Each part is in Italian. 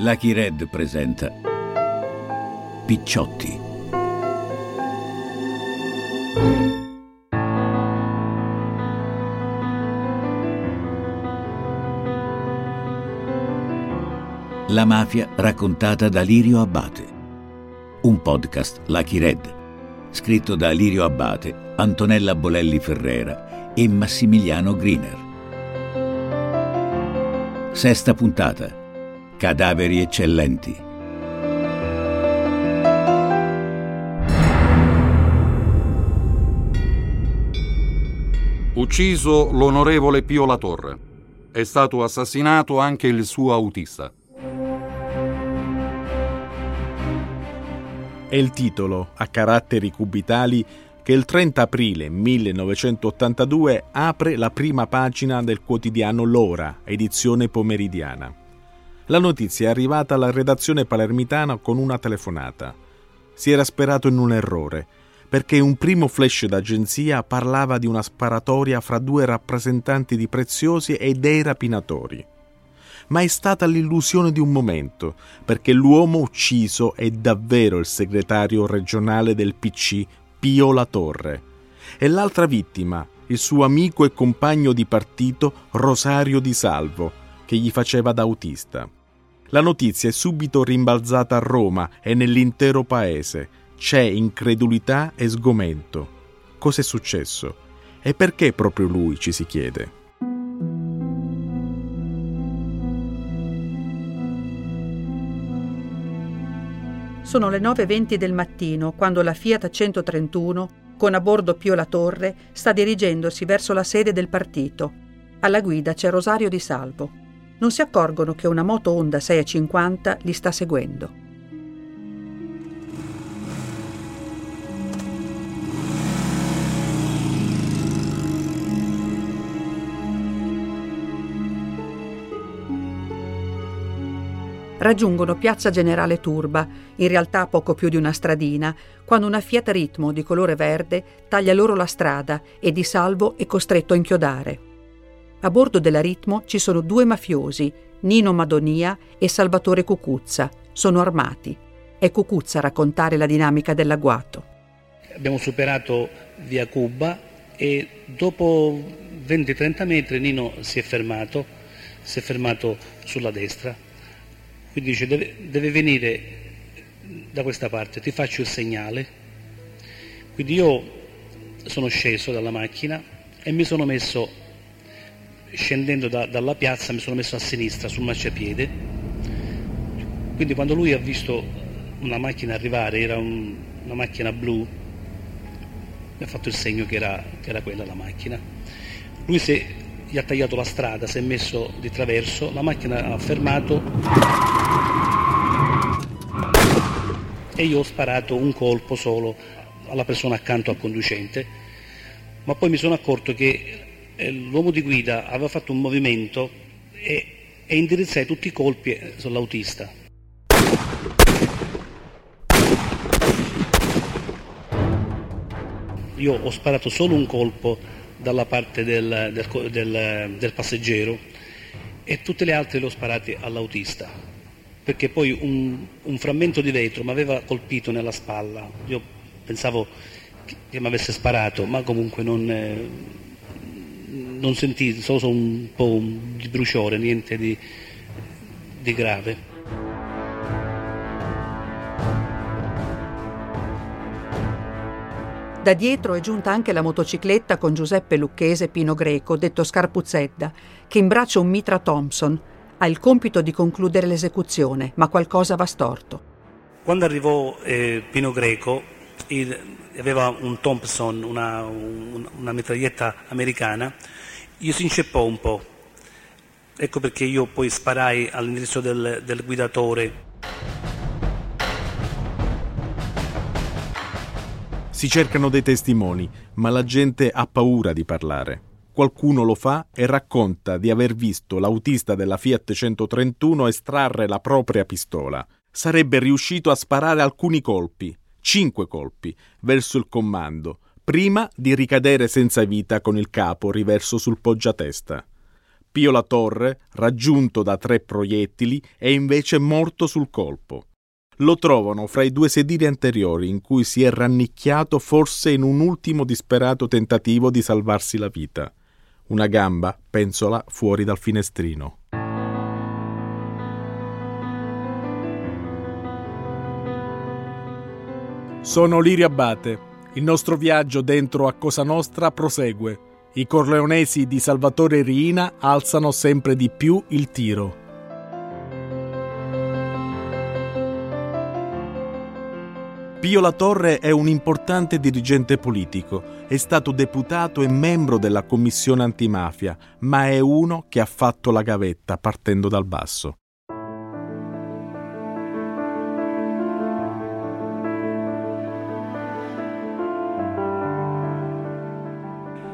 Lucky Red presenta Picciotti. La mafia raccontata da Lirio Abbate. Un podcast Lucky Red, scritto da Lirio Abbate, Antonella Bolelli Ferrera e Massimiliano Griner. Sesta puntata. Cadaveri eccellenti. Ucciso l'onorevole Pio La Torre. È stato assassinato anche il suo autista. È il titolo, a caratteri cubitali, che il 30 aprile 1982 apre la prima pagina del quotidiano L'Ora, edizione pomeridiana. La notizia è arrivata alla redazione palermitana con una telefonata. Si era sperato in un errore, perché un primo flash d'agenzia parlava di una sparatoria fra due rappresentanti di preziosi e dei rapinatori ma è stata l'illusione di un momento, perché l'uomo ucciso è davvero il segretario regionale del PC, Pio La Torre, e l'altra vittima, il suo amico e compagno di partito Rosario Di Salvo, che gli faceva da autista. La notizia è subito rimbalzata a Roma e nell'intero paese. C'è incredulità e sgomento. Cos'è successo? E perché proprio lui ci si chiede? Sono le 9.20 del mattino quando la Fiat 131, con a bordo Pio La Torre, sta dirigendosi verso la sede del partito. Alla guida c'è Rosario Di Salvo. Non si accorgono che una moto Honda 650 li sta seguendo. raggiungono Piazza Generale Turba, in realtà poco più di una stradina, quando una Fiat Ritmo di colore verde taglia loro la strada e Di Salvo è costretto a inchiodare. A bordo della Ritmo ci sono due mafiosi, Nino Madonia e Salvatore Cucuzza. Sono armati. È Cucuzza a raccontare la dinamica dell'agguato. Abbiamo superato via Cuba e dopo 20-30 metri Nino si è fermato, si è fermato sulla destra quindi dice deve, deve venire da questa parte, ti faccio il segnale. Quindi io sono sceso dalla macchina e mi sono messo, scendendo da, dalla piazza, mi sono messo a sinistra sul marciapiede. Quindi quando lui ha visto una macchina arrivare, era un, una macchina blu, mi ha fatto il segno che era, che era quella la macchina. Lui si, gli ha tagliato la strada, si è messo di traverso, la macchina ha fermato e io ho sparato un colpo solo alla persona accanto al conducente, ma poi mi sono accorto che l'uomo di guida aveva fatto un movimento e, e indirizzai tutti i colpi sull'autista. Io ho sparato solo un colpo dalla parte del, del, del, del passeggero e tutte le altre le ho sparate all'autista perché poi un, un frammento di vetro mi aveva colpito nella spalla. Io pensavo che, che mi avesse sparato, ma comunque non, eh, non sentii, solo un po' di bruciore, niente di, di grave. Da dietro è giunta anche la motocicletta con Giuseppe Lucchese Pino Greco, detto Scarpuzzedda, che imbraccia un mitra Thompson ha il compito di concludere l'esecuzione, ma qualcosa va storto. Quando arrivò eh, Pino Greco, il, aveva un Thompson, una, un, una mitraglietta americana, gli si inceppò un po'. Ecco perché io poi sparai all'indirizzo del, del guidatore. Si cercano dei testimoni, ma la gente ha paura di parlare qualcuno lo fa e racconta di aver visto l'autista della Fiat 131 estrarre la propria pistola. Sarebbe riuscito a sparare alcuni colpi, cinque colpi, verso il comando, prima di ricadere senza vita con il capo riverso sul poggiatesta. Pio La Torre, raggiunto da tre proiettili, è invece morto sul colpo. Lo trovano fra i due sedili anteriori in cui si è rannicchiato forse in un ultimo disperato tentativo di salvarsi la vita. Una gamba penzola fuori dal finestrino. Sono Lirio Abate. Il nostro viaggio dentro a Cosa Nostra prosegue. I corleonesi di Salvatore Riina alzano sempre di più il tiro. Pio La Torre è un importante dirigente politico, è stato deputato e membro della commissione antimafia, ma è uno che ha fatto la gavetta partendo dal basso.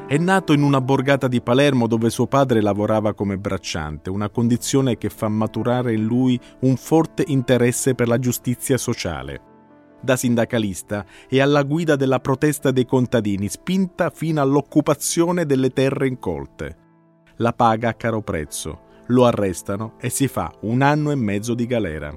È nato in una borgata di Palermo dove suo padre lavorava come bracciante, una condizione che fa maturare in lui un forte interesse per la giustizia sociale da sindacalista e alla guida della protesta dei contadini, spinta fino all'occupazione delle terre incolte. La paga a caro prezzo, lo arrestano e si fa un anno e mezzo di galera.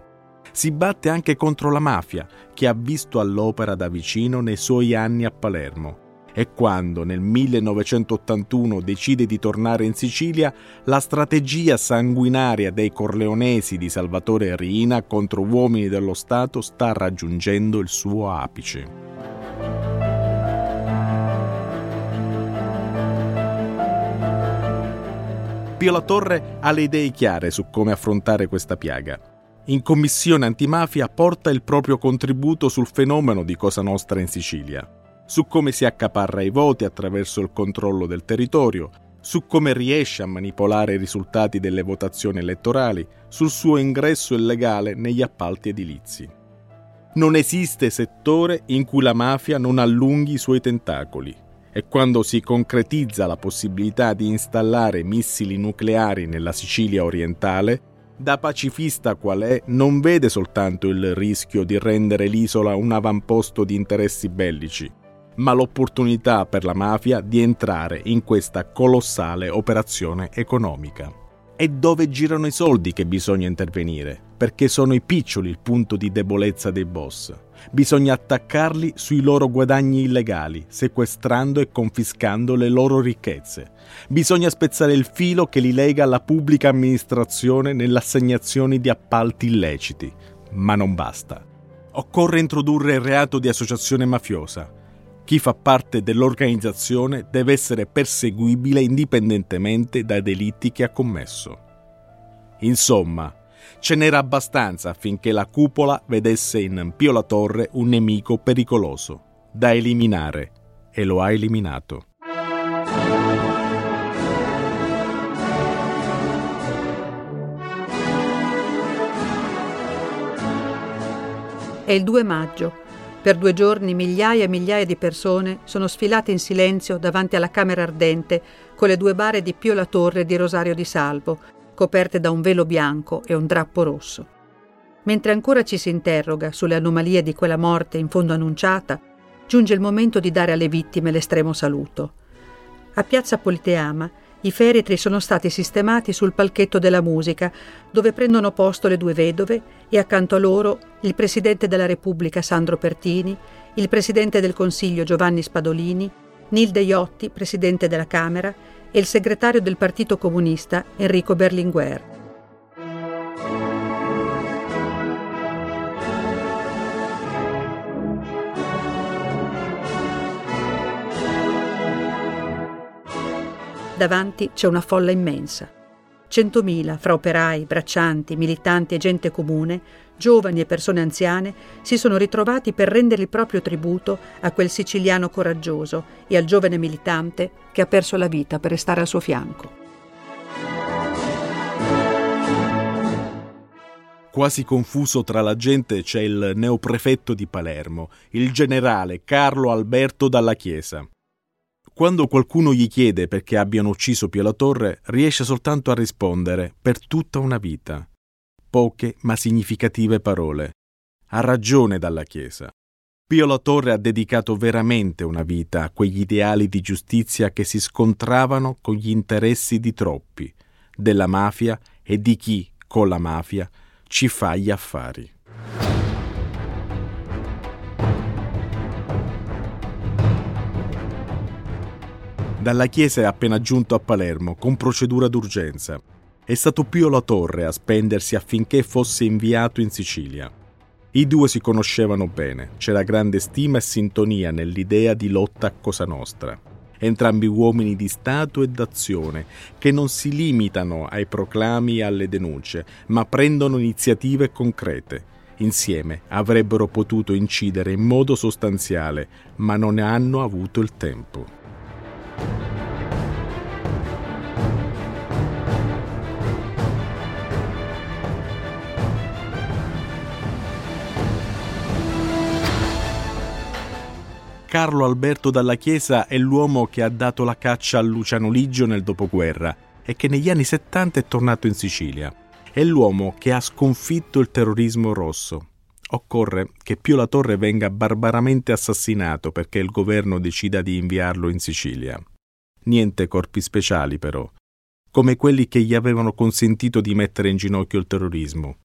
Si batte anche contro la mafia, che ha visto all'opera da vicino nei suoi anni a Palermo e quando nel 1981 decide di tornare in Sicilia, la strategia sanguinaria dei corleonesi di Salvatore Riina contro uomini dello Stato sta raggiungendo il suo apice. Pio La Torre ha le idee chiare su come affrontare questa piaga. In commissione antimafia porta il proprio contributo sul fenomeno di Cosa Nostra in Sicilia su come si accaparra i voti attraverso il controllo del territorio, su come riesce a manipolare i risultati delle votazioni elettorali, sul suo ingresso illegale negli appalti edilizi. Non esiste settore in cui la mafia non allunghi i suoi tentacoli e quando si concretizza la possibilità di installare missili nucleari nella Sicilia orientale, da pacifista qual è, non vede soltanto il rischio di rendere l'isola un avamposto di interessi bellici, ma l'opportunità per la mafia di entrare in questa colossale operazione economica. È dove girano i soldi che bisogna intervenire, perché sono i piccioli il punto di debolezza dei boss. Bisogna attaccarli sui loro guadagni illegali, sequestrando e confiscando le loro ricchezze. Bisogna spezzare il filo che li lega alla pubblica amministrazione nell'assegnazione di appalti illeciti. Ma non basta. Occorre introdurre il reato di associazione mafiosa, chi fa parte dell'organizzazione deve essere perseguibile indipendentemente dai delitti che ha commesso. Insomma, ce n'era abbastanza affinché la cupola vedesse in Pio La Torre un nemico pericoloso, da eliminare, e lo ha eliminato. È il 2 maggio per due giorni migliaia e migliaia di persone sono sfilate in silenzio davanti alla Camera Ardente con le due bare di Pio La Torre di Rosario di Salvo, coperte da un velo bianco e un drappo rosso. Mentre ancora ci si interroga sulle anomalie di quella morte in fondo annunciata, giunge il momento di dare alle vittime l'estremo saluto. A Piazza Politeama i feretri sono stati sistemati sul palchetto della musica, dove prendono posto le due vedove e accanto a loro il Presidente della Repubblica Sandro Pertini, il Presidente del Consiglio Giovanni Spadolini, Nilde Iotti, Presidente della Camera, e il segretario del Partito Comunista Enrico Berlinguer. Davanti c'è una folla immensa. Centomila, fra operai, braccianti, militanti e gente comune, giovani e persone anziane, si sono ritrovati per rendere il proprio tributo a quel siciliano coraggioso e al giovane militante che ha perso la vita per restare al suo fianco. Quasi confuso tra la gente c'è il neoprefetto di Palermo, il generale Carlo Alberto Dalla Chiesa. Quando qualcuno gli chiede perché abbiano ucciso Pio La Torre, riesce soltanto a rispondere per tutta una vita. Poche ma significative parole. Ha ragione dalla Chiesa. Pio La Torre ha dedicato veramente una vita a quegli ideali di giustizia che si scontravano con gli interessi di troppi, della mafia e di chi, con la mafia, ci fa gli affari. Dalla Chiesa è appena giunto a Palermo con procedura d'urgenza. È stato Pio La Torre a spendersi affinché fosse inviato in Sicilia. I due si conoscevano bene, c'era grande stima e sintonia nell'idea di lotta a Cosa Nostra. Entrambi uomini di Stato e d'azione, che non si limitano ai proclami e alle denunce, ma prendono iniziative concrete. Insieme avrebbero potuto incidere in modo sostanziale, ma non ne hanno avuto il tempo. Carlo Alberto Dalla Chiesa è l'uomo che ha dato la caccia a Luciano Liggio nel dopoguerra e che negli anni 70 è tornato in Sicilia. È l'uomo che ha sconfitto il terrorismo rosso. Occorre che Pio La Torre venga barbaramente assassinato perché il governo decida di inviarlo in Sicilia. Niente corpi speciali, però, come quelli che gli avevano consentito di mettere in ginocchio il terrorismo.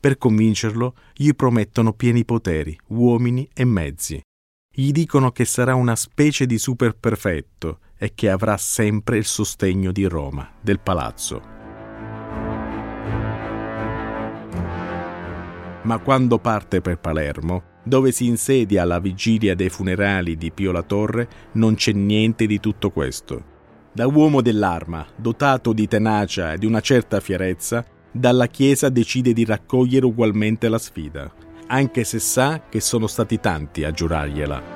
Per convincerlo, gli promettono pieni poteri, uomini e mezzi gli dicono che sarà una specie di super perfetto e che avrà sempre il sostegno di Roma, del palazzo. Ma quando parte per Palermo, dove si insedia alla vigilia dei funerali di Pio La Torre, non c'è niente di tutto questo. Da uomo dell'arma, dotato di tenacia e di una certa fierezza, dalla Chiesa decide di raccogliere ugualmente la sfida anche se sa che sono stati tanti a giurargliela.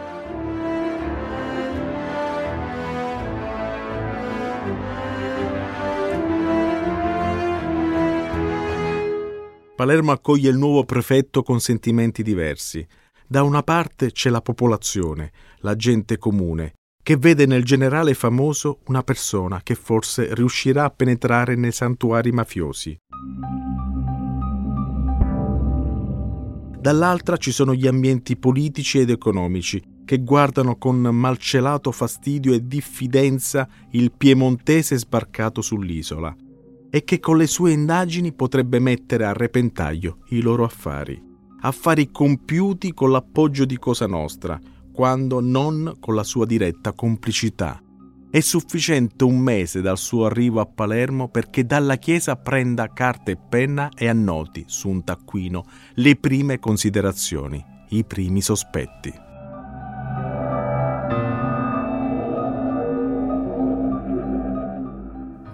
Palermo accoglie il nuovo prefetto con sentimenti diversi. Da una parte c'è la popolazione, la gente comune, che vede nel generale famoso una persona che forse riuscirà a penetrare nei santuari mafiosi. dall'altra ci sono gli ambienti politici ed economici che guardano con malcelato fastidio e diffidenza il piemontese sbarcato sull'isola e che con le sue indagini potrebbe mettere a repentaglio i loro affari. Affari compiuti con l'appoggio di Cosa Nostra, quando non con la sua diretta complicità. È sufficiente un mese dal suo arrivo a Palermo perché dalla chiesa prenda carta e penna e annoti su un taccuino le prime considerazioni, i primi sospetti.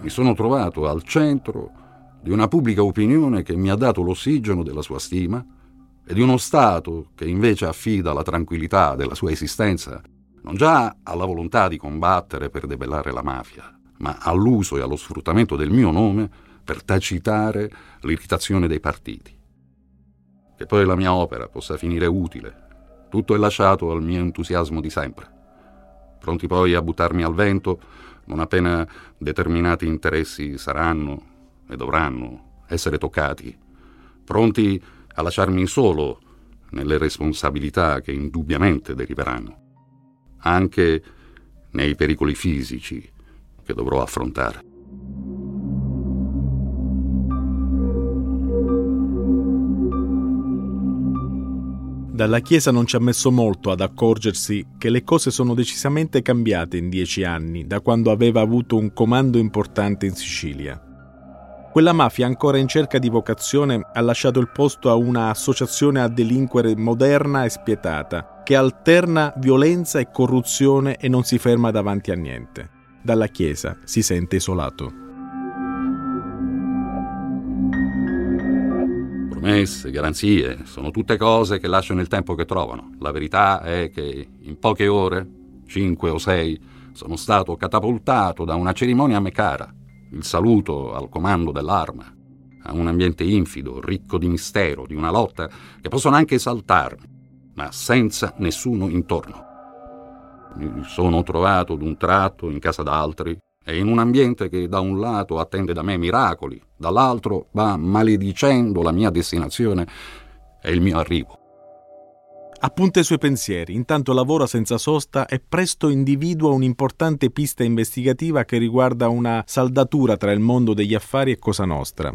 Mi sono trovato al centro di una pubblica opinione che mi ha dato l'ossigeno della sua stima e di uno Stato che invece affida la tranquillità della sua esistenza non già alla volontà di combattere per debellare la mafia, ma all'uso e allo sfruttamento del mio nome per tacitare l'irritazione dei partiti. Che poi la mia opera possa finire utile, tutto è lasciato al mio entusiasmo di sempre. Pronti poi a buttarmi al vento non appena determinati interessi saranno e dovranno essere toccati, pronti a lasciarmi solo nelle responsabilità che indubbiamente deriveranno anche nei pericoli fisici che dovrò affrontare. Dalla Chiesa non ci ha messo molto ad accorgersi che le cose sono decisamente cambiate in dieci anni, da quando aveva avuto un comando importante in Sicilia. Quella mafia ancora in cerca di vocazione ha lasciato il posto a una associazione a delinquere moderna e spietata, che alterna violenza e corruzione e non si ferma davanti a niente. Dalla Chiesa si sente isolato. Promesse, garanzie, sono tutte cose che lasciano il tempo che trovano. La verità è che in poche ore, cinque o sei, sono stato catapultato da una cerimonia a me cara il saluto al comando dell'arma, a un ambiente infido, ricco di mistero, di una lotta che possono anche esaltarmi, ma senza nessuno intorno. Mi sono trovato d'un tratto in casa d'altri e in un ambiente che da un lato attende da me miracoli, dall'altro va maledicendo la mia destinazione e il mio arrivo. Appunta i suoi pensieri, intanto lavora senza sosta e presto individua un'importante pista investigativa che riguarda una saldatura tra il mondo degli affari e Cosa Nostra.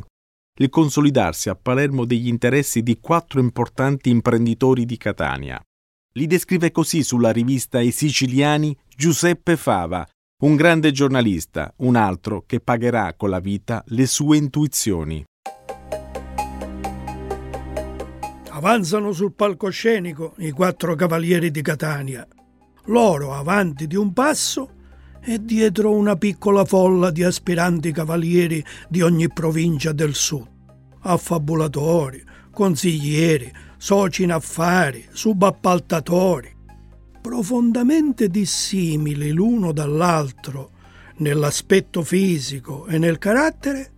Il consolidarsi a Palermo degli interessi di quattro importanti imprenditori di Catania. Li descrive così sulla rivista I Siciliani Giuseppe Fava, un grande giornalista, un altro che pagherà con la vita le sue intuizioni. Avanzano sul palcoscenico i quattro cavalieri di Catania. Loro avanti di un passo e dietro una piccola folla di aspiranti cavalieri di ogni provincia del sud. Affabulatori, consiglieri, soci in affari, subappaltatori, profondamente dissimili l'uno dall'altro nell'aspetto fisico e nel carattere,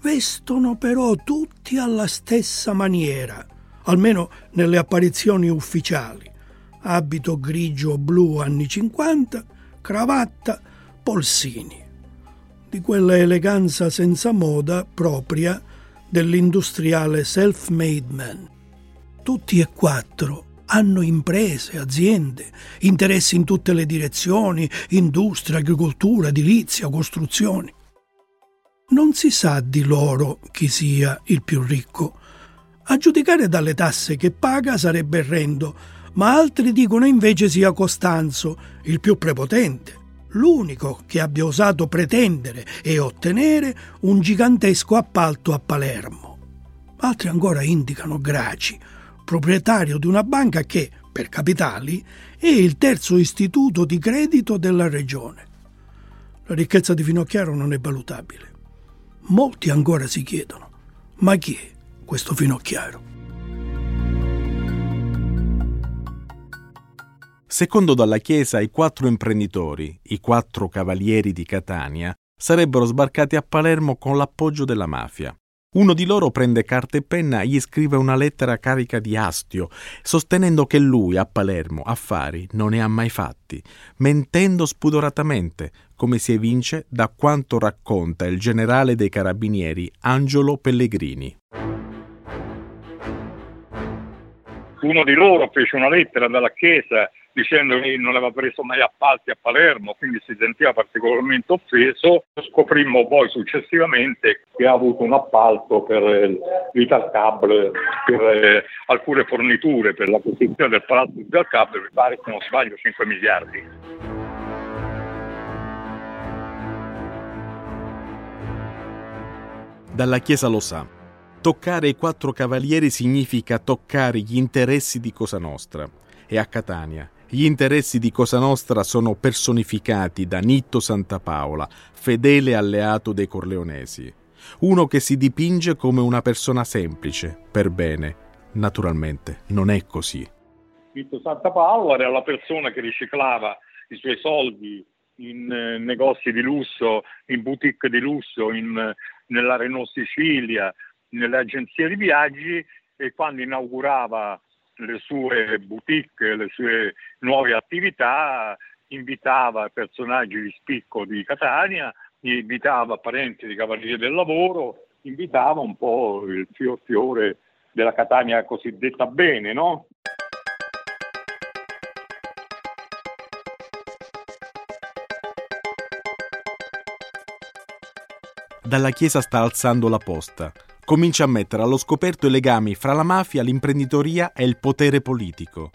vestono però tutti alla stessa maniera almeno nelle apparizioni ufficiali. Abito grigio-blu anni 50, cravatta, polsini. Di quella eleganza senza moda propria dell'industriale self-made man. Tutti e quattro hanno imprese, aziende, interessi in tutte le direzioni, industria, agricoltura, edilizia, costruzioni. Non si sa di loro chi sia il più ricco, a giudicare dalle tasse che paga sarebbe Rendo, ma altri dicono invece sia Costanzo, il più prepotente, l'unico che abbia osato pretendere e ottenere un gigantesco appalto a Palermo. Altri ancora indicano Graci, proprietario di una banca che, per capitali, è il terzo istituto di credito della regione. La ricchezza di Finocchiaro non è valutabile. Molti ancora si chiedono, ma chi è? questo finocchiaro. Secondo dalla Chiesa, i quattro imprenditori, i quattro cavalieri di Catania, sarebbero sbarcati a Palermo con l'appoggio della mafia. Uno di loro prende carta e penna e gli scrive una lettera carica di astio, sostenendo che lui a Palermo affari non ne ha mai fatti, mentendo spudoratamente, come si evince da quanto racconta il generale dei carabinieri Angelo Pellegrini. uno di loro fece una lettera dalla Chiesa dicendo che non aveva preso mai appalti a Palermo, quindi si sentiva particolarmente offeso. Scoprimmo poi successivamente che ha avuto un appalto per l'Italcable, per eh, alcune forniture per la costruzione del palazzo di Italcable, mi pare che non sbaglio 5 miliardi. Dalla Chiesa lo sa. Toccare i quattro cavalieri significa toccare gli interessi di Cosa Nostra. E a Catania gli interessi di Cosa Nostra sono personificati da Nitto Santapaola, fedele alleato dei Corleonesi. Uno che si dipinge come una persona semplice, per bene. Naturalmente non è così. Nitto Santapaola era la persona che riciclava i suoi soldi in eh, negozi di lusso, in boutique di lusso, in, nella Renault Sicilia, nelle agenzie di viaggi e quando inaugurava le sue boutique, le sue nuove attività, invitava personaggi di spicco di Catania, invitava parenti di Cavalieri del Lavoro, invitava un po' il fior fiore della Catania cosiddetta bene, no? Dalla chiesa sta alzando la posta comincia a mettere allo scoperto i legami fra la mafia, l'imprenditoria e il potere politico.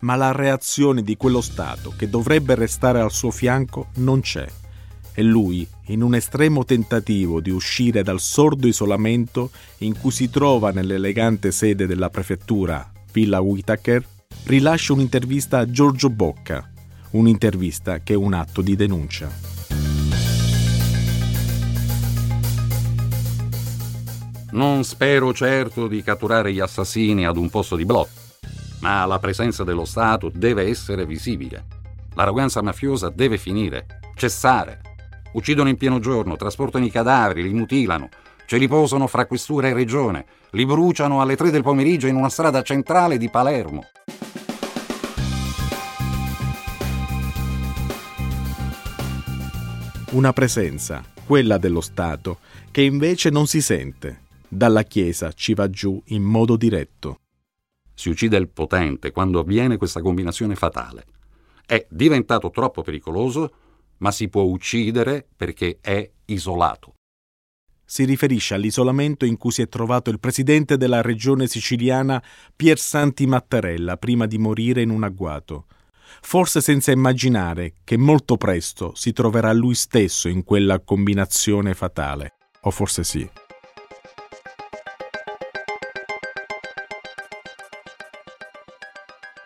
Ma la reazione di quello Stato, che dovrebbe restare al suo fianco, non c'è. E lui, in un estremo tentativo di uscire dal sordo isolamento in cui si trova nell'elegante sede della prefettura, Villa Whitaker, rilascia un'intervista a Giorgio Bocca, un'intervista che è un atto di denuncia. Non spero certo di catturare gli assassini ad un posto di blocco, ma la presenza dello Stato deve essere visibile. L'arroganza mafiosa deve finire, cessare. Uccidono in pieno giorno, trasportano i cadaveri, li mutilano, ce li posano fra questura e regione, li bruciano alle tre del pomeriggio in una strada centrale di Palermo. Una presenza, quella dello Stato, che invece non si sente dalla Chiesa ci va giù in modo diretto. Si uccide il potente quando avviene questa combinazione fatale. È diventato troppo pericoloso, ma si può uccidere perché è isolato. Si riferisce all'isolamento in cui si è trovato il presidente della regione siciliana Pier Santi Mattarella prima di morire in un agguato forse senza immaginare che molto presto si troverà lui stesso in quella combinazione fatale. O forse sì.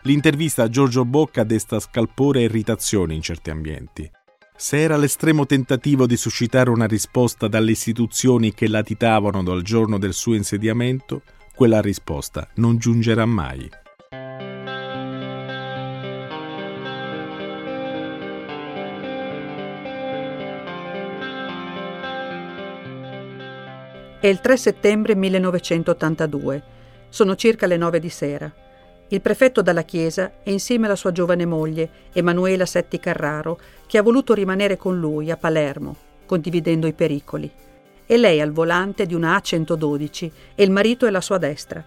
L'intervista a Giorgio Bocca desta scalpore e irritazione in certi ambienti. Se era l'estremo tentativo di suscitare una risposta dalle istituzioni che latitavano dal giorno del suo insediamento, quella risposta non giungerà mai. È il 3 settembre 1982. Sono circa le nove di sera. Il prefetto dalla chiesa è insieme alla sua giovane moglie, Emanuela Setti Carraro, che ha voluto rimanere con lui a Palermo, condividendo i pericoli. E lei al volante di una A112 e il marito è alla sua destra.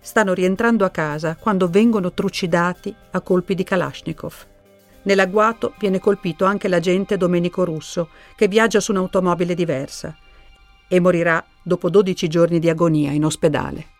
Stanno rientrando a casa quando vengono trucidati a colpi di Kalashnikov. Nell'agguato viene colpito anche l'agente Domenico Russo, che viaggia su un'automobile diversa e morirà dopo 12 giorni di agonia in ospedale.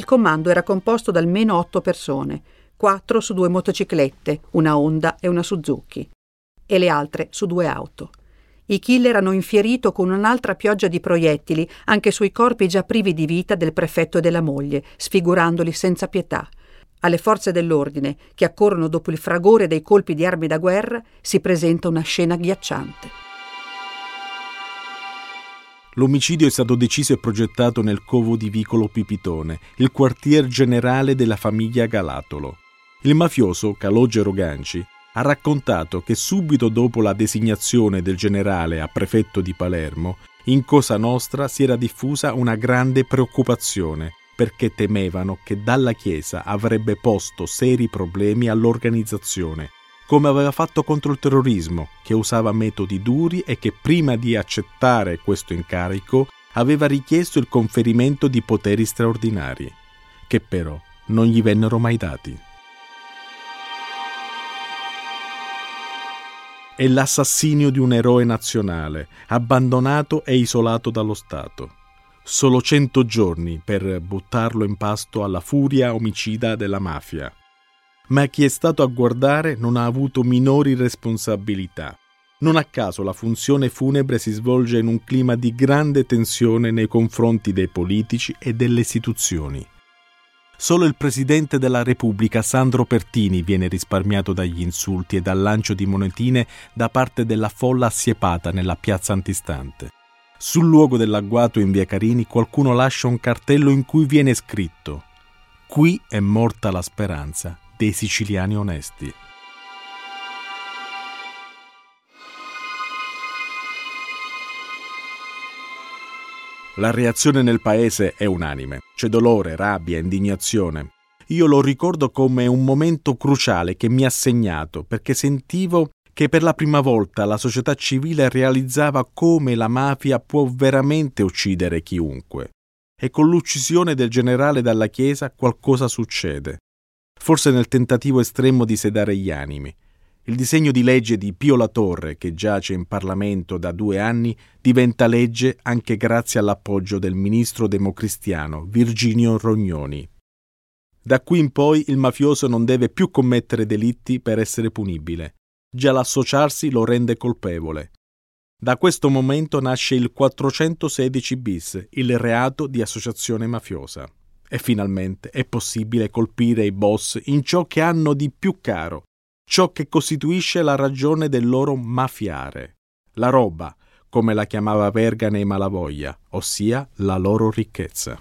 Il comando era composto da almeno otto persone, quattro su due motociclette, una Honda e una Suzuki, e le altre su due auto. I killer hanno infierito con un'altra pioggia di proiettili anche sui corpi già privi di vita del prefetto e della moglie, sfigurandoli senza pietà. Alle forze dell'ordine, che accorrono dopo il fragore dei colpi di armi da guerra, si presenta una scena ghiacciante. L'omicidio è stato deciso e progettato nel covo di Vicolo Pipitone, il quartier generale della famiglia Galatolo. Il mafioso, Calogero Ganci, ha raccontato che subito dopo la designazione del generale a prefetto di Palermo, in Cosa Nostra si era diffusa una grande preoccupazione perché temevano che dalla Chiesa avrebbe posto seri problemi all'organizzazione, come aveva fatto contro il terrorismo, che usava metodi duri e che prima di accettare questo incarico aveva richiesto il conferimento di poteri straordinari, che però non gli vennero mai dati. è l'assassinio di un eroe nazionale, abbandonato e isolato dallo Stato. Solo cento giorni per buttarlo in pasto alla furia omicida della mafia. Ma chi è stato a guardare non ha avuto minori responsabilità. Non a caso la funzione funebre si svolge in un clima di grande tensione nei confronti dei politici e delle istituzioni. Solo il presidente della Repubblica, Sandro Pertini, viene risparmiato dagli insulti e dal lancio di monetine da parte della folla assiepata nella piazza antistante. Sul luogo dell'agguato in via Carini qualcuno lascia un cartello in cui viene scritto Qui è morta la speranza dei siciliani onesti. La reazione nel paese è unanime. C'è dolore, rabbia, indignazione. Io lo ricordo come un momento cruciale che mi ha segnato, perché sentivo che per la prima volta la società civile realizzava come la mafia può veramente uccidere chiunque. E con l'uccisione del generale dalla Chiesa qualcosa succede. Forse nel tentativo estremo di sedare gli animi. Il disegno di legge di Pio La Torre, che giace in Parlamento da due anni, diventa legge anche grazie all'appoggio del ministro democristiano Virginio Rognoni. Da qui in poi il mafioso non deve più commettere delitti per essere punibile. Già l'associarsi lo rende colpevole. Da questo momento nasce il 416 bis, il reato di associazione mafiosa. E finalmente è possibile colpire i boss in ciò che hanno di più caro, ciò che costituisce la ragione del loro mafiare, la roba, come la chiamava Verga nei Malavoglia, ossia la loro ricchezza.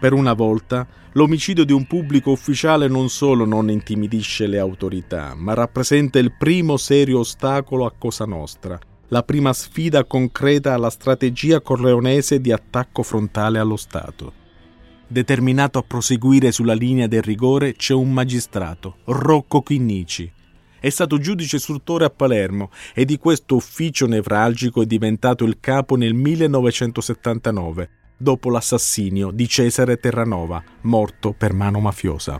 Per una volta, l'omicidio di un pubblico ufficiale non solo non intimidisce le autorità, ma rappresenta il primo serio ostacolo a Cosa Nostra, la prima sfida concreta alla strategia corleonese di attacco frontale allo Stato. Determinato a proseguire sulla linea del rigore c'è un magistrato, Rocco Chinnici. È stato giudice istruttore a Palermo e di questo ufficio nevralgico è diventato il capo nel 1979, dopo l'assassinio di Cesare Terranova, morto per mano mafiosa.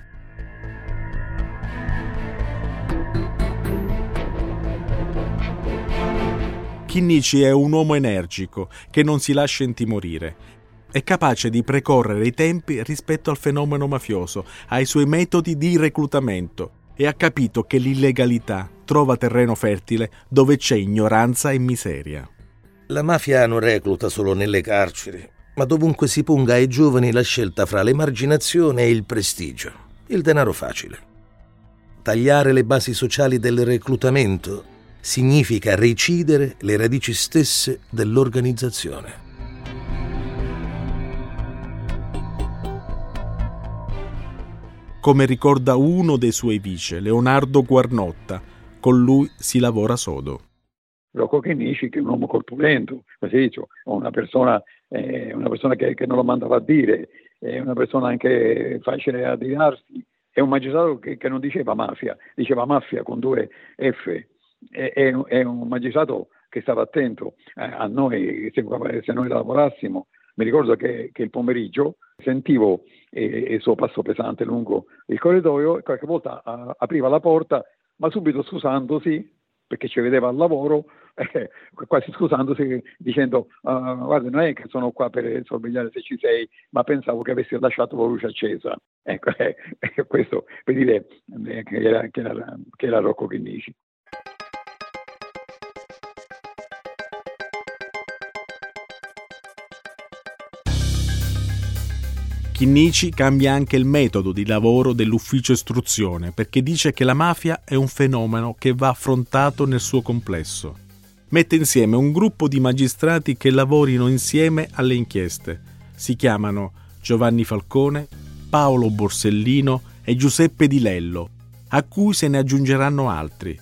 Chinnici è un uomo energico che non si lascia intimorire è capace di precorrere i tempi rispetto al fenomeno mafioso, ai suoi metodi di reclutamento e ha capito che l'illegalità trova terreno fertile dove c'è ignoranza e miseria. La mafia non recluta solo nelle carceri, ma dovunque si ponga ai giovani la scelta fra l'emarginazione e il prestigio, il denaro facile. Tagliare le basi sociali del reclutamento significa recidere le radici stesse dell'organizzazione. come ricorda uno dei suoi vice, Leonardo Guarnotta. Con lui si lavora sodo. Rocco Chenici, che è un uomo corpulento, massiccio, una persona, eh, una persona che, che, non lo mandava a dire, è una persona anche facile a dirarsi, è un magistrato che, che non diceva mafia, diceva mafia con due F, è, è, è un magistrato che stava attento a, a noi, se, se noi lavorassimo. Mi ricordo che, che il pomeriggio sentivo il suo passo pesante lungo il corridoio e qualche volta uh, apriva la porta, ma subito scusandosi perché ci vedeva al lavoro, eh, quasi scusandosi dicendo uh, guarda non è che sono qua per sorvegliare se ci sei, ma pensavo che avessi lasciato la luce accesa. Ecco, eh, questo per dire eh, che, era, che, era, che era Rocco Chinnici. Chinnici cambia anche il metodo di lavoro dell'ufficio istruzione perché dice che la mafia è un fenomeno che va affrontato nel suo complesso. Mette insieme un gruppo di magistrati che lavorino insieme alle inchieste. Si chiamano Giovanni Falcone, Paolo Borsellino e Giuseppe Di Lello, a cui se ne aggiungeranno altri.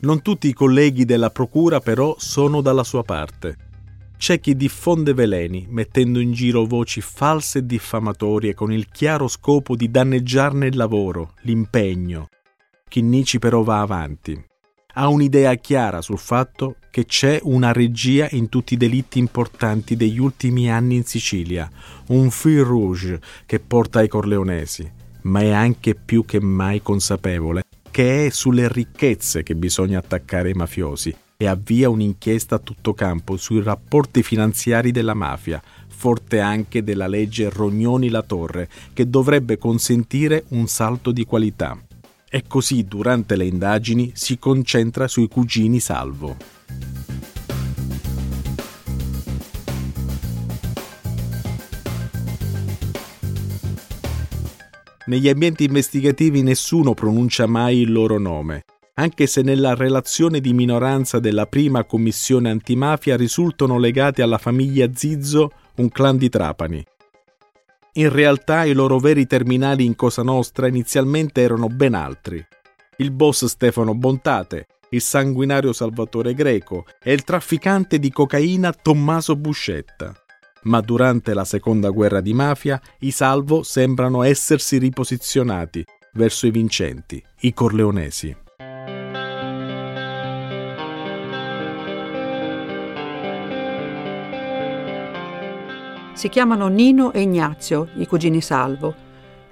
Non tutti i colleghi della Procura però sono dalla sua parte. C'è chi diffonde veleni, mettendo in giro voci false e diffamatorie con il chiaro scopo di danneggiarne il lavoro, l'impegno. Chinnici però va avanti. Ha un'idea chiara sul fatto che c'è una regia in tutti i delitti importanti degli ultimi anni in Sicilia, un fil rouge che porta ai corleonesi, ma è anche più che mai consapevole che è sulle ricchezze che bisogna attaccare i mafiosi e avvia un'inchiesta a tutto campo sui rapporti finanziari della mafia, forte anche della legge Rognoni-La Torre, che dovrebbe consentire un salto di qualità. E così durante le indagini si concentra sui cugini Salvo. Negli ambienti investigativi nessuno pronuncia mai il loro nome anche se nella relazione di minoranza della prima commissione antimafia risultano legati alla famiglia Zizzo, un clan di Trapani. In realtà i loro veri terminali in Cosa Nostra inizialmente erano ben altri. Il boss Stefano Bontate, il sanguinario Salvatore Greco e il trafficante di cocaina Tommaso Buscetta. Ma durante la seconda guerra di mafia i salvo sembrano essersi riposizionati verso i vincenti, i corleonesi. Si chiamano Nino e Ignazio, i cugini Salvo.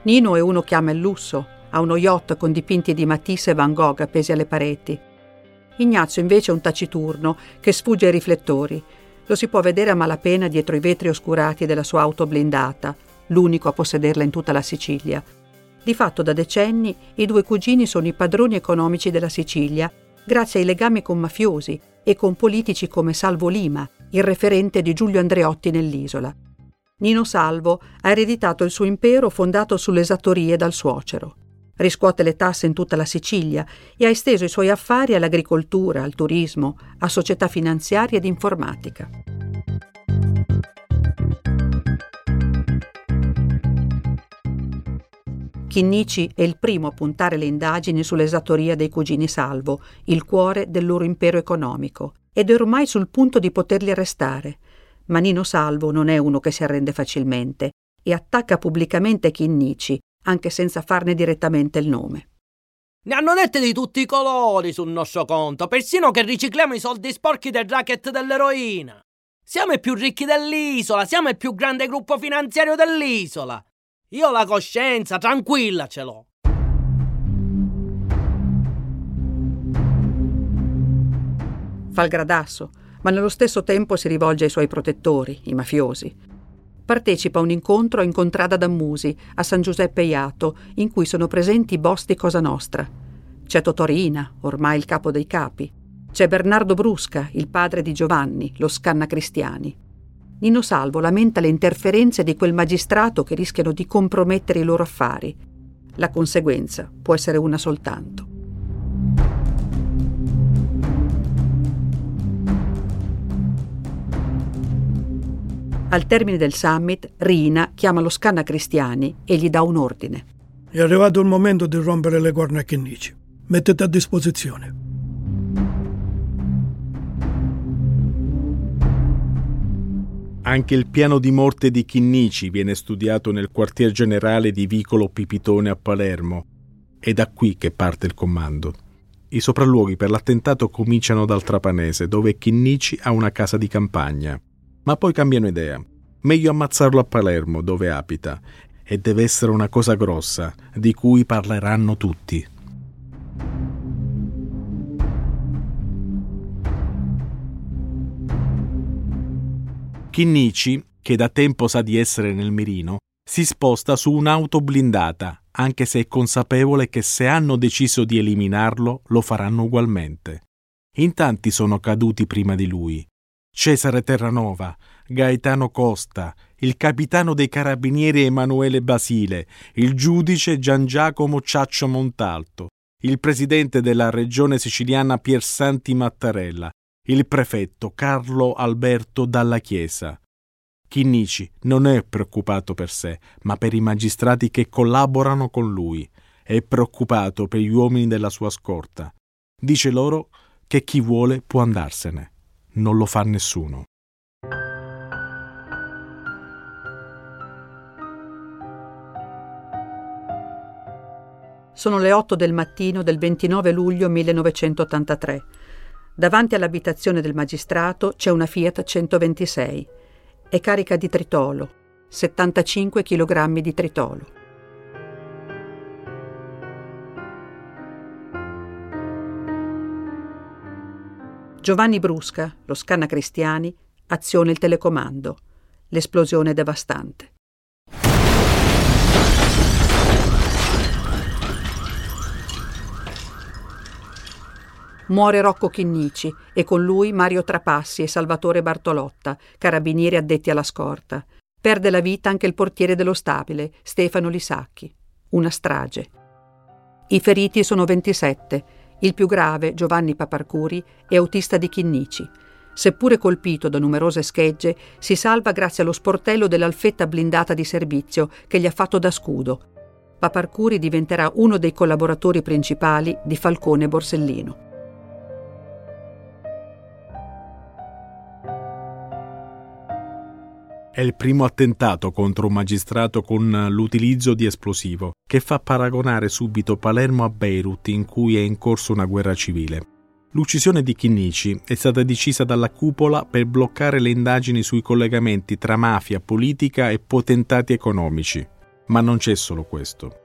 Nino è uno che ama il lusso, ha uno yacht con dipinti di Matisse e Van Gogh appesi alle pareti. Ignazio invece è un taciturno che sfugge ai riflettori. Lo si può vedere a malapena dietro i vetri oscurati della sua auto blindata, l'unico a possederla in tutta la Sicilia. Di fatto da decenni i due cugini sono i padroni economici della Sicilia, grazie ai legami con mafiosi e con politici come Salvo Lima, il referente di Giulio Andreotti nell'isola. Nino Salvo ha ereditato il suo impero fondato sulle esattorie dal suocero. Riscuote le tasse in tutta la Sicilia e ha esteso i suoi affari all'agricoltura, al turismo, a società finanziarie ed informatica. Chinnici è il primo a puntare le indagini sull'esattoria dei cugini Salvo, il cuore del loro impero economico, ed è ormai sul punto di poterli arrestare. Ma Nino Salvo non è uno che si arrende facilmente e attacca pubblicamente Chinnici, anche senza farne direttamente il nome. Ne hanno dette di tutti i colori sul nostro conto, persino che ricicliamo i soldi sporchi del racket dell'eroina. Siamo i più ricchi dell'isola, siamo il più grande gruppo finanziario dell'isola. Io la coscienza tranquilla ce l'ho. Fa il gradasso, ma nello stesso tempo si rivolge ai suoi protettori, i mafiosi. Partecipa a un incontro in Contrada d'Ammusi, a San Giuseppe Iato, in cui sono presenti i boss di Cosa Nostra. C'è Totorina, ormai il capo dei capi. C'è Bernardo Brusca, il padre di Giovanni, lo scanna cristiani. Nino Salvo lamenta le interferenze di quel magistrato che rischiano di compromettere i loro affari. La conseguenza può essere una soltanto. Al termine del summit, Rina chiama lo scanna cristiani e gli dà un ordine. È arrivato il momento di rompere le corna a Chinnici. Mettete a disposizione. Anche il piano di morte di Chinnici viene studiato nel quartier generale di Vicolo Pipitone a Palermo. È da qui che parte il comando. I sopralluoghi per l'attentato cominciano dal Trapanese, dove Chinnici ha una casa di campagna. Ma poi cambiano idea. Meglio ammazzarlo a Palermo, dove abita. E deve essere una cosa grossa, di cui parleranno tutti. Chinnici, che da tempo sa di essere nel mirino, si sposta su un'auto blindata, anche se è consapevole che se hanno deciso di eliminarlo lo faranno ugualmente. In tanti sono caduti prima di lui. Cesare Terranova, Gaetano Costa, il capitano dei carabinieri Emanuele Basile, il giudice Gian Giacomo Ciaccio Montalto, il presidente della regione siciliana Piersanti Mattarella, il prefetto Carlo Alberto Dalla Chiesa. Chinnici non è preoccupato per sé, ma per i magistrati che collaborano con lui. È preoccupato per gli uomini della sua scorta. Dice loro che chi vuole può andarsene. Non lo fa nessuno. Sono le 8 del mattino del 29 luglio 1983. Davanti all'abitazione del magistrato c'è una Fiat 126. È carica di tritolo, 75 kg di tritolo. Giovanni Brusca, lo scanna Cristiani, aziona il telecomando. L'esplosione è devastante. Muore Rocco Chinnici e con lui Mario Trapassi e Salvatore Bartolotta, carabinieri addetti alla scorta. Perde la vita anche il portiere dello stabile, Stefano Lisacchi. Una strage. I feriti sono 27. Il più grave, Giovanni Paparcuri, è autista di Chinnici. Seppure colpito da numerose schegge, si salva grazie allo sportello dell'alfetta blindata di servizio che gli ha fatto da scudo. Paparcuri diventerà uno dei collaboratori principali di Falcone Borsellino. È il primo attentato contro un magistrato con l'utilizzo di esplosivo, che fa paragonare subito Palermo a Beirut in cui è in corso una guerra civile. L'uccisione di Chinnici è stata decisa dalla cupola per bloccare le indagini sui collegamenti tra mafia, politica e potentati economici. Ma non c'è solo questo.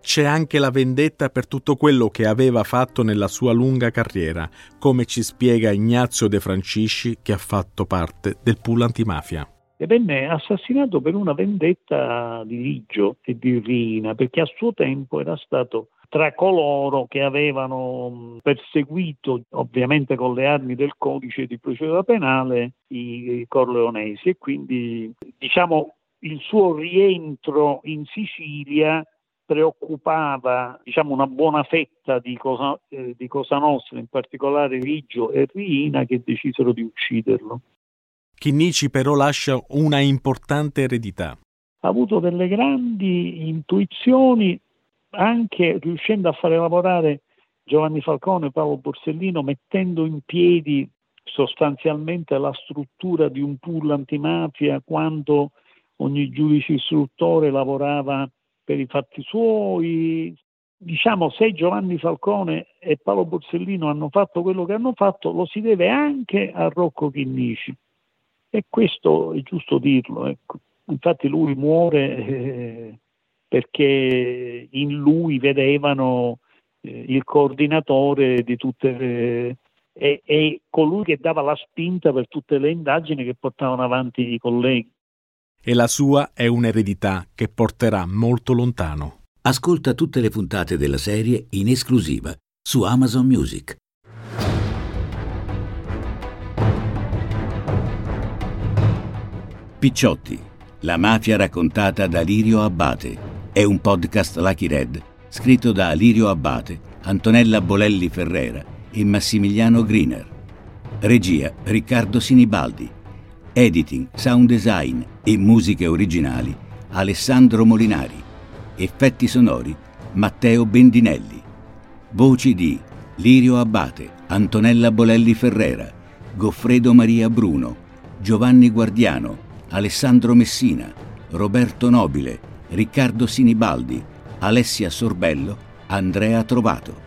C'è anche la vendetta per tutto quello che aveva fatto nella sua lunga carriera, come ci spiega Ignazio De Francisci che ha fatto parte del pool antimafia e venne assassinato per una vendetta di Ligio e di Rina, perché a suo tempo era stato tra coloro che avevano perseguito, ovviamente con le armi del codice di procedura penale, i corleonesi e quindi diciamo il suo rientro in Sicilia preoccupava diciamo, una buona fetta di Cosa, eh, di Cosa Nostra, in particolare Ligio e Rina, che decisero di ucciderlo. Chinnici però lascia una importante eredità. Ha avuto delle grandi intuizioni anche riuscendo a fare lavorare Giovanni Falcone e Paolo Borsellino, mettendo in piedi sostanzialmente la struttura di un pool antimafia quando ogni giudice istruttore lavorava per i fatti suoi. Diciamo, se Giovanni Falcone e Paolo Borsellino hanno fatto quello che hanno fatto, lo si deve anche a Rocco Chinnici. E questo è giusto dirlo. Ecco. Infatti lui muore eh, perché in lui vedevano eh, il coordinatore di tutte le, e, e colui che dava la spinta per tutte le indagini che portavano avanti i colleghi. E la sua è un'eredità che porterà molto lontano. Ascolta tutte le puntate della serie in esclusiva su Amazon Music. Picciotti, la mafia raccontata da Lirio Abbate. È un podcast Lucky Red scritto da Lirio Abbate, Antonella Bolelli Ferrera e Massimiliano Griner. Regia Riccardo Sinibaldi. Editing, sound design e musiche originali Alessandro Molinari. Effetti sonori Matteo Bendinelli. Voci di Lirio Abbate, Antonella Bolelli Ferrera, Goffredo Maria Bruno, Giovanni Guardiano, Alessandro Messina, Roberto Nobile, Riccardo Sinibaldi, Alessia Sorbello, Andrea Trovato.